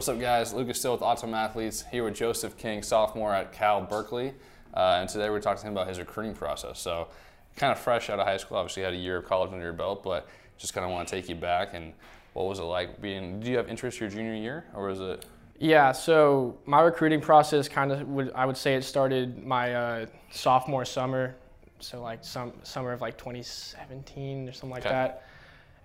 What's up, guys? Lucas still with Autumn Athletes here with Joseph King, sophomore at Cal Berkeley, uh, and today we're talking to him about his recruiting process. So, kind of fresh out of high school, obviously had a year of college under your belt, but just kind of want to take you back and what was it like being? Did you have interest your junior year, or was it? Yeah, so my recruiting process kind of would I would say it started my uh, sophomore summer, so like some summer of like 2017 or something like Okay. that.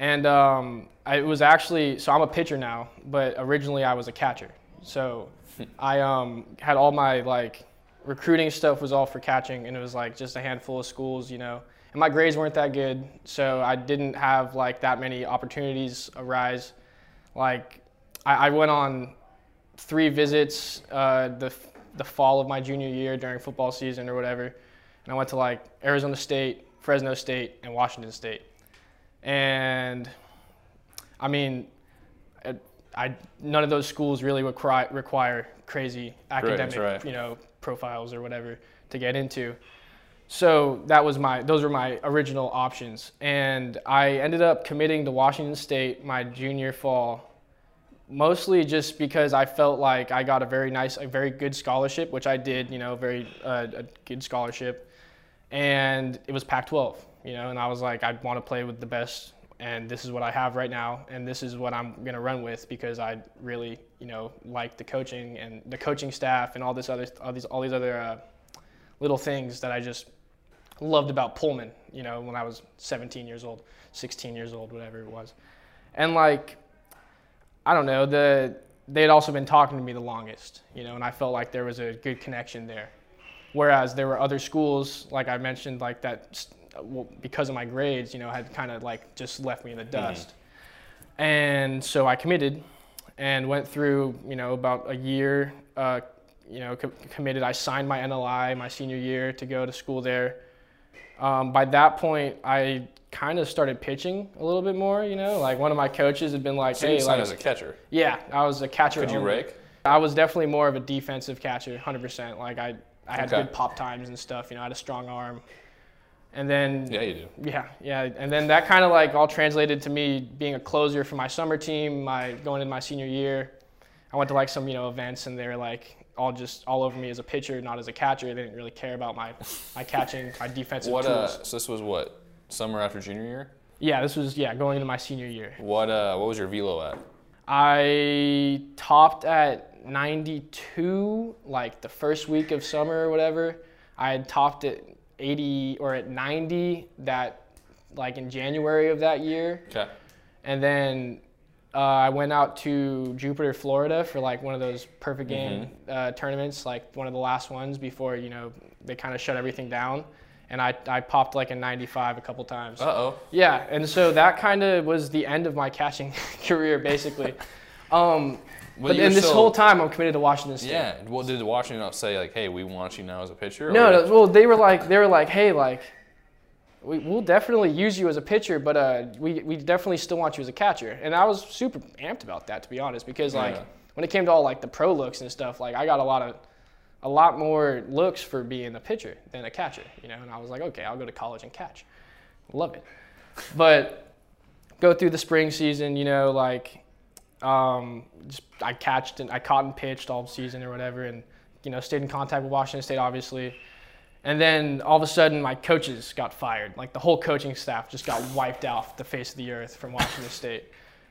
And um, I it was actually so I'm a pitcher now, but originally I was a catcher. So I um, had all my like recruiting stuff was all for catching, and it was like just a handful of schools, you know. And my grades weren't that good, so I didn't have like that many opportunities arise. Like I, I went on three visits uh, the the fall of my junior year during football season or whatever, and I went to like Arizona State, Fresno State, and Washington State, and I mean, I, I none of those schools really require require crazy academic right. you know profiles or whatever to get into. So that was my those were my original options, and I ended up committing to Washington State my junior fall mostly just because I felt like I got a very nice, a very good scholarship, which I did, you know, very uh, a good scholarship, and it was Pac-12, you know, and I was like, I want to play with the best, and this is what I have right now, and this is what I'm gonna run with because I really, you know, like the coaching and the coaching staff and all this other, all these, all these other uh, little things that I just loved about Pullman, you know, when I was 17 years old, 16 years old, whatever it was, and like. I don't know, the they had also been talking to me the longest, you know, and I felt like there was a good connection there. Whereas there were other schools, like I mentioned, like that, well, because of my grades, you know, had kind of like just left me in the dust. And so I committed and went through, you know, about a year, uh, you know, co- committed. I signed my NLI my senior year to go to school there. Um, by that point, I kind of started pitching a little bit more, you know, like one of my coaches had been like, So hey, you signed like, as a catcher. yeah, I was a catcher. Could you rake? I was definitely more of a defensive catcher, 100%. Like I, I had Okay. good pop times and stuff. You know, I had a strong arm. And then Yeah, you do. yeah, yeah, and then that kind of like all translated to me being a closer for my summer team. My going into my senior year, I went to like some you know events, and they were like all just all over me as a pitcher, not as a catcher. They didn't really care about my my catching, my defensive What? tools. Uh, so this was what summer after junior year. yeah, this was yeah going into my senior year. What? Uh, what was your velo at? I topped at 92 like the first week of summer or whatever. I had topped at 80 or at 90 that like in January of that year. Okay. And then uh, I went out to Jupiter, Florida for like one of those perfect game uh, tournaments, like one of the last ones before, you know, they kind of shut everything down. And I, I popped like a 95 a couple times. Uh oh. Yeah, and so that kind of was the end of my catching career, basically. Um, but you in this still- whole time, I'm committed to Washington State. Yeah. Well, did Washington not say like, "Hey, we want you now as a pitcher"? No, no, well, they were like, they were like, hey, like, we, we'll definitely use you as a pitcher, but uh, we, we definitely still want you as a catcher. And I was super amped about that, to be honest, because like Yeah. when it came to all like the pro looks and stuff, like I got a lot of, a lot more looks for being a pitcher than a catcher, you know. And I was like, okay, I'll go to college and catch, love it. But go through the spring season, you know, like um, just I catched and I caught and pitched all season or whatever, and you know stayed in contact with Washington State obviously. And then all of a sudden, my coaches got fired. Like the whole coaching staff just got wiped off the face of the earth from Washington State.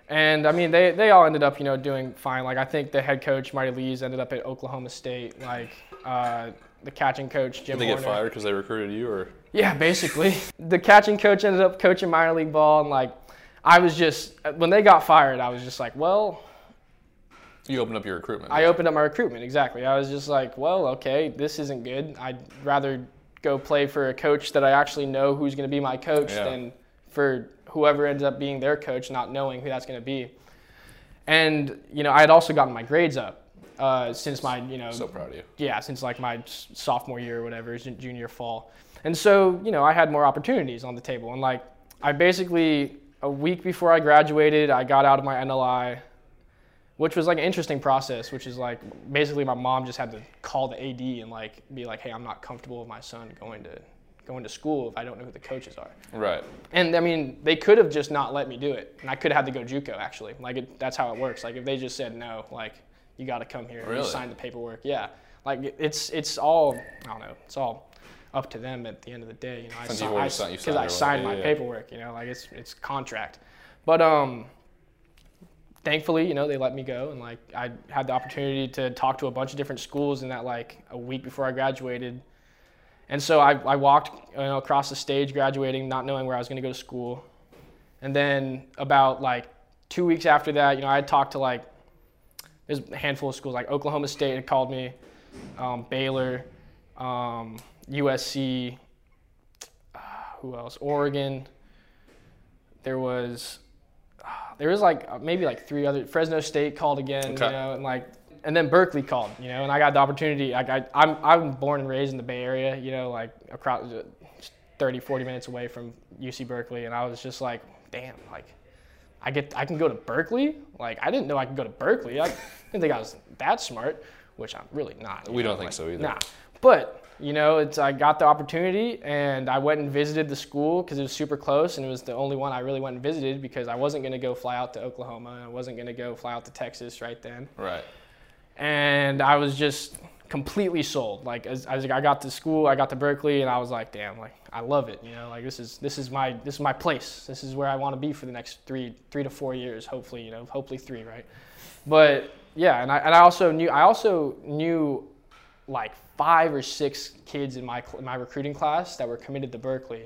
And I mean, they, they all ended up, you know, doing fine. Like I think the head coach Marty Lees ended up at Oklahoma State. Like uh, the catching coach Jim Did they get fired because they recruited you, or? Yeah, basically. The catching coach ended up coaching minor league ball, and like, I was just when they got fired, I was just like, well, You opened up your recruitment. I opened up my recruitment. Exactly. I was just like, well, okay, this isn't good. I'd rather go play for a coach that I actually know who's going to be my coach Yeah. than for whoever ends up being their coach, not knowing who that's going to be. And you know, I had also gotten my grades up uh, since my you know so proud of you. yeah, since like my sophomore year or whatever, junior fall. And so, you know, I had more opportunities on the table. And like, I basically, a week before I graduated, I got out of my NLI, which was like an interesting process, which is like, basically my mom just had to call the AD and like, be like, hey, I'm not comfortable with my son going to, going to school if I don't know who the coaches are. Right. And I mean, they could have just not let me do it, and I could have had to go JUCO actually. Like it, that's how it works. Like if they just said no, like you got to come here. and You sign the paperwork. Yeah, like it's it's all I don't know. It's all up to them at the end of the day. You know, I Since I- signed- you've 'cause I signed yeah, my yeah. paperwork. You know, like it's it's contract. But um, thankfully, you know, they let me go, and like I had the opportunity to talk to a bunch of different schools in that like a week before I graduated. And so I, I walked you know, across the stage graduating, not knowing where I was going to go to school. And then about like two weeks after that, you know, I had talked to like there's a handful of schools like Oklahoma State had called me, um, Baylor, um, USC, uh, who else? Oregon. There was there was like uh, maybe like three other Fresno State called again, Okay. you know, and like and then Berkeley called, you know, and I got the opportunity. Like I, I'm I'm born and raised in the Bay Area, you know, like across uh, 30, 40 minutes away from UC Berkeley, and I was just like, damn, like I get I can go to Berkeley. Like I didn't know I could go to Berkeley. I didn't think I was that smart, which I'm really not. We know, don't think like, so either. Nah, but you know, it's I got the opportunity and I went and visited the school because it was super close and it was the only one I really went and visited because I wasn't gonna go fly out to Oklahoma and I wasn't gonna go fly out to Texas right then Right. And I was just completely sold. Like as, as I got to school, I got to Berkeley, and I was like, damn, like I love it. You know, like this is this is my this is my place. This is where I want to be for the next three three to four years. Hopefully, you know, hopefully three, right? But yeah, and I and I also knew I also knew like five or six kids in my cl- my recruiting class that were committed to Berkeley.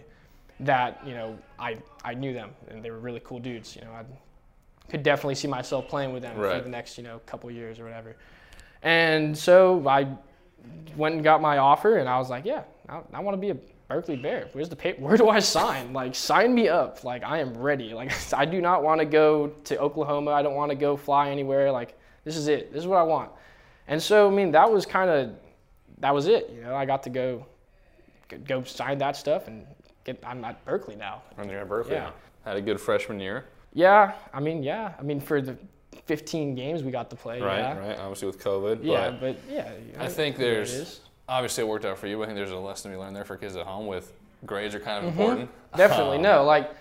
That you know, I I knew them, and they were really cool dudes. You know, I could definitely see myself playing with them for the next you know couple years or whatever. And so I went and got my offer, and I was like, yeah, I, I want to be a Berkeley Bear. Where's the paper? Where do I sign? Like, sign me up. Like, I am ready. Like, I do not want to go to Oklahoma. I don't want to go fly anywhere. Like, this is it. This is what I want. And so, I mean, that was kind of, that was it. You know, I got to go, go sign that stuff and get. I'm at Berkeley now. And you're at Berkeley. Yeah. now. Had a good freshman year. Yeah, I mean, yeah. I mean, for the 15 games we got to play. Right. yeah. Right. Obviously with COVID. Yeah, But but yeah. I think know it there's obviously it worked out for you. but I think there's a lesson to be learned there for kids at home with grades are kind of important. Definitely Um, no. Like,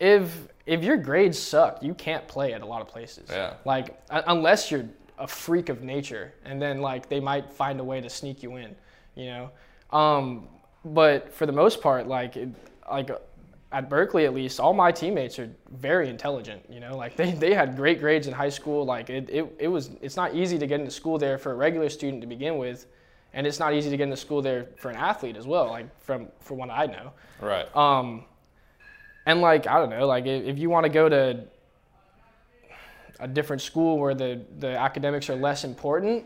if if your grades suck, you can't play at a lot of places. Yeah. Like un- unless you're a freak of nature, and then like they might find a way to sneak you in, you know. Um, but for the most part, like it, like at Berkeley at least, all my teammates are very intelligent. You know, like they, they had great grades in high school. Like it, it, it was it's not easy to get into school there for a regular student to begin with, and it's not easy to get into school there for an athlete as well. Like from from what I know. Right. Um, and like I don't know, like if, if you want to go to a different school where the the academics are less important,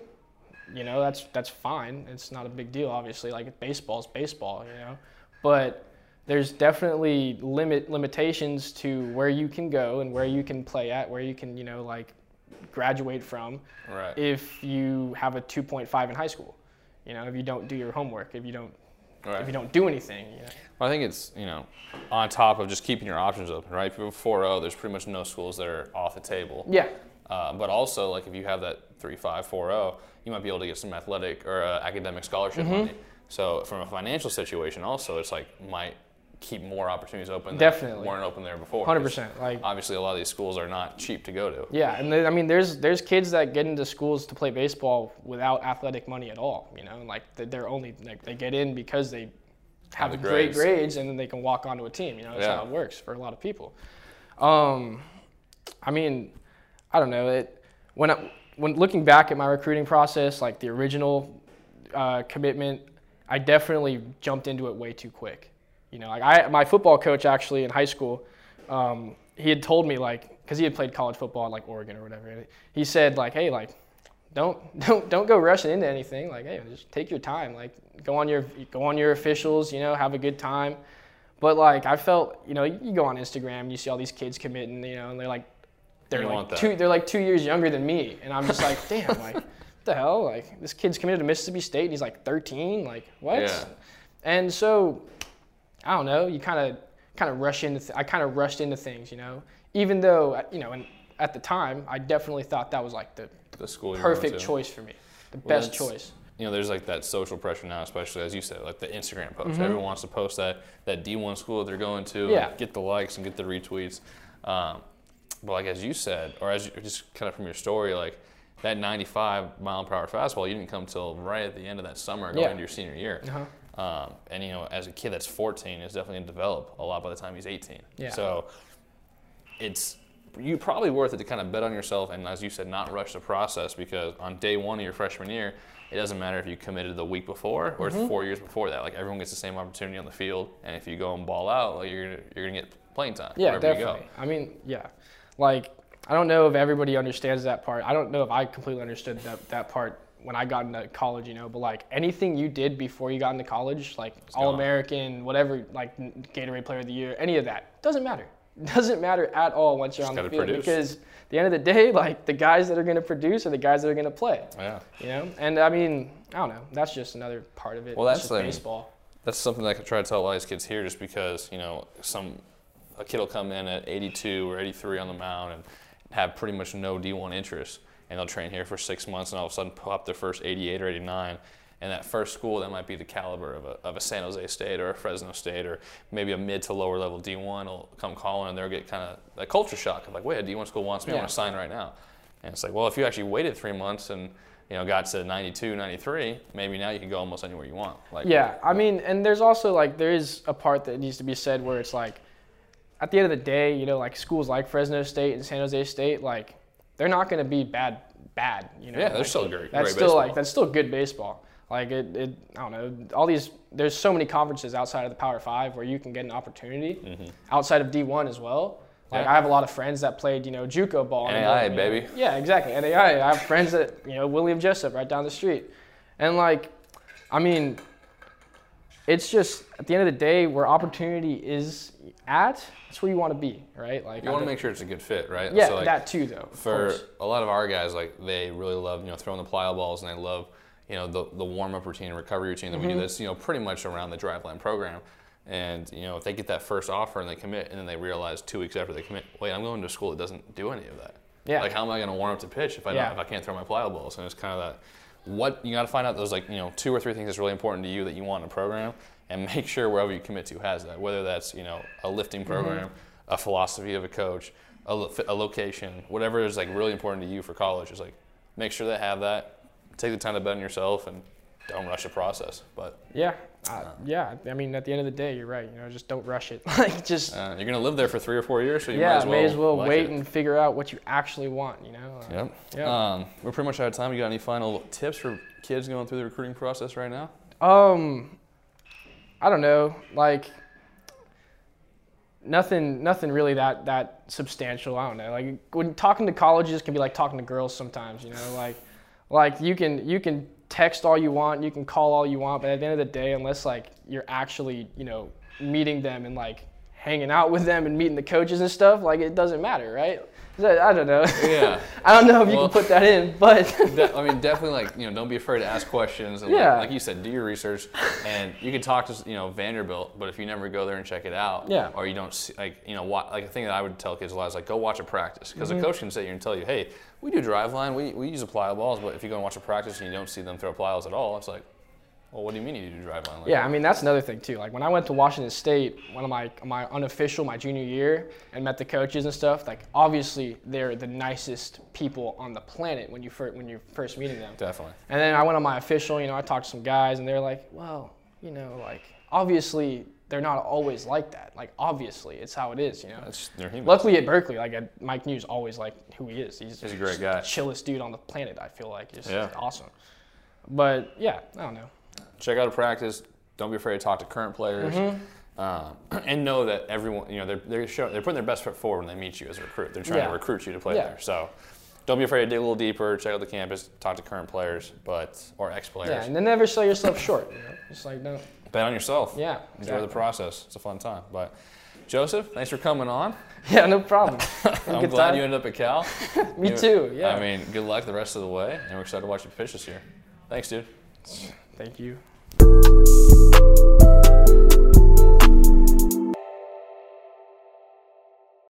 you know that's that's fine. It's not a big deal, obviously. Like baseball's baseball, you know, but there's definitely limit limitations to where you can go and where you can play at, where you can you know like graduate from Right. if you have a 2.5 in high school. You know, if you don't do your homework, if you don't right. if you don't do anything, you know. Well, I think it's you know on top of just keeping your options open, right? If you have 4-0, there's pretty much no schools that are off the table. Yeah, Uh, but also, like if you have that 3-5, 4-0, you might be able to get some athletic or uh, academic scholarship Mm-hmm. money. So from a financial situation, also, it's like might keep more opportunities open. Definitely. that weren't open there before. hundred 'cause percent. Like Obviously, a lot of these schools are not cheap to go to. Yeah, and there- I mean, there's there's kids that get into schools to play baseball without athletic money at all. You know, like they- they're only like they get in because they have the great grades. grades, and then they can walk onto a team. You know, that's Yeah. how it works for a lot of people. Um, I mean, I don't know it when I, when looking back at my recruiting process, like the original uh, commitment, I definitely jumped into it way too quick. You know, like I my football coach actually in high school, um, he had told me like because he had played college football at like Oregon or whatever. He said like, hey, like don't don't don't go rushing into anything. Like, hey, just take your time. Like, go on your go on your officials. You know, have a good time. But like, I felt you know, you go on Instagram, and you see all these kids committing. You know, and they're like, they're You like two they're like two years younger than me, and I'm just like, damn, like what the hell? Like this kid's committed to Mississippi State, and he's like 13. Like what? Yeah. And so, I don't know. You kind of kind of rush into. Th- I kind of rushed into things, you know. Even though you know, and at the time, I definitely thought that was like the The school perfect choice for me, the Well, best choice. you know, there's like that social pressure now, especially as you said, like the Instagram post. Mm-hmm. Everyone wants to post that that D1 school that they're going to, Yeah. and get the likes and get the retweets. Um, but like as you said, or as you, just kind of from your story, like that 95 mile per hour fastball, you didn't come till right at the end of that summer going Yeah. into your senior year. Uh-huh. Um, and you know, as a kid that's 14, is definitely going to develop a lot by the time he's 18. Yeah. So it's you probably worth it to kind of bet on yourself and, as you said, not rush the process because on day one of your freshman year, it doesn't matter if you committed the week before or Mm-hmm. four years before that. Like everyone gets the same opportunity on the field, and if you go and ball out, like you're you're gonna get playing time. Yeah, wherever you go. definitely. I mean, yeah, like I don't know if everybody understands that part. I don't know if I completely understood that that part when I got into college, you know. But like anything you did before you got into college, like. All American, whatever, like Gatorade Player of the Year, any of that doesn't matter. Doesn't matter at all once you're Just on the field produce. because at the end of the day, like the guys that are going to produce are the guys that are going to play. Yeah. You know, and I mean, I don't know. That's just another part of it. Well, that's like- baseball. that's something that I could try to tell a lot of these kids here, just because you know some a kid will come in at 82 or 83 on the mound and have pretty much no D1 interest, and they'll train here for six months, and all of a sudden pop their first 88 or 89. And that first school, that might be the caliber of a, of a San Jose State or a Fresno State or maybe a mid to lower level D1 will come calling and they'll get kind of a culture shock of like, wait, a D1 school wants me, I want to sign right now. And it's like, well, if you actually waited three months and you know got to 92, 93, maybe now you can go almost anywhere you want. Like, Yeah, I mean, and there's also like there is a part that needs to be said where it's like, at the end of the day, you know, like schools like Fresno State and San Jose State, like they're not going to be bad, bad. You know, Yeah, they're Like, still great. That's great still baseball. like that's still good baseball. Like it, it, I don't know. All these, there's so many conferences outside of the Power Five where you can get an opportunity outside of D1 as well. Like Mm-hmm. Yeah. I have a lot of friends that played, you know, JUCO ball. and NAIA, you know- baby. Yeah, exactly. NAIA. I have friends that, you know, William Jessup right down the street, and like, I mean, it's just at the end of the day where opportunity is at, that's where you want to be, right? Like You I want to make sure it's a good fit, right? yeah, So, like, that too though. for a lot of our guys, like they really love you know throwing the plyo balls and they love you know the the warm up routine, recovery routine that we Mm-hmm. do. That's you know pretty much around the driveline program. And you know if they get that first offer and they commit, and then they realize two weeks after they commit, wait, I'm going to a school that doesn't do any of that. Yeah. Like how am I going to warm up to pitch if I Yeah. don't, if I can't throw my plyo balls? And it's kind of that. What you got to find out those like you know two or three things that's really important to you that you want in a program, and make sure wherever you commit to has that. Whether that's you know a lifting Mm-hmm. program, a philosophy of a coach, a, lo- a location, whatever is like really important to you for college is like make sure they have that. Take the time to bet on yourself and don't rush the process. But Yeah, uh, yeah. I mean, at the end of the day, you're right. You know, just don't rush it. like, just uh, you're gonna live there for three or four years, so you yeah, might as well, like wait it. and figure out what you actually want. You know. Uh, Yep. Yeah. Um, we're pretty much out of time. You got any final tips for kids going through the recruiting process right now? Um, I don't know, like nothing, nothing really that that substantial. I don't know. Like when talking to colleges can be like talking to girls sometimes. You know, like like you can you can text all you want, you can call all you want, but at the end of the day, unless like you're actually you know meeting them and like hanging out with them and meeting the coaches and stuff, like it doesn't matter, right? I don't know. Yeah. I don't know if you Well- can put that in, but De- I mean, definitely like you know, don't be afraid to ask questions. And Yeah. like, like you said, do your research, and you can talk to you know Vanderbilt, but if you never go there and check it out, Yeah. or you don't see, like you know, wa- like a thing that I would tell kids a lot is like go watch a practice because Mm-hmm. the coach can sit here and tell you, hey, we do Driveline, we we use a plyo balls, but if you go and watch a practice and you don't see them throw plyos at all, it's like, well, what do you mean you do Driveline? Like, Yeah, I mean that's another thing too. Like when I went to Washington State, one of my my unofficial my junior year, and met the coaches and stuff. Like obviously they're the nicest people on the planet when you first when you're first meeting them. definitely. And then I went on my official. You know, I talked to some guys, and they're like, well, you know, like obviously they're not always like that. Like obviously it's how it is. You know. That's they're humans. Luckily at Berkeley, like at Mike Neu's, always like who he is. He's, He's a great guy. the chillest dude on the planet. I feel like just Yeah. awesome. But yeah, I don't know. Check out a practice. Don't be afraid to talk to current players, Mm-hmm. um, and know that everyone, you know, they're they're, show, they're putting their best foot forward when they meet you as a recruit. They're trying Yeah. to recruit you to play Yeah. there. So, don't be afraid to dig a little deeper. Check out the campus. Talk to current players, but or ex players. Yeah, and then never sell yourself short. You know? Just like no. Bet on yourself. Yeah. Enjoy the process. It's a fun time. But Joseph, thanks for coming on. Yeah, no problem. I'm glad time. you ended up at Cal. Me You- too. Yeah. I mean, good luck the rest of the way, and we're excited to watch you pitch this year. Thanks, dude. Thank you.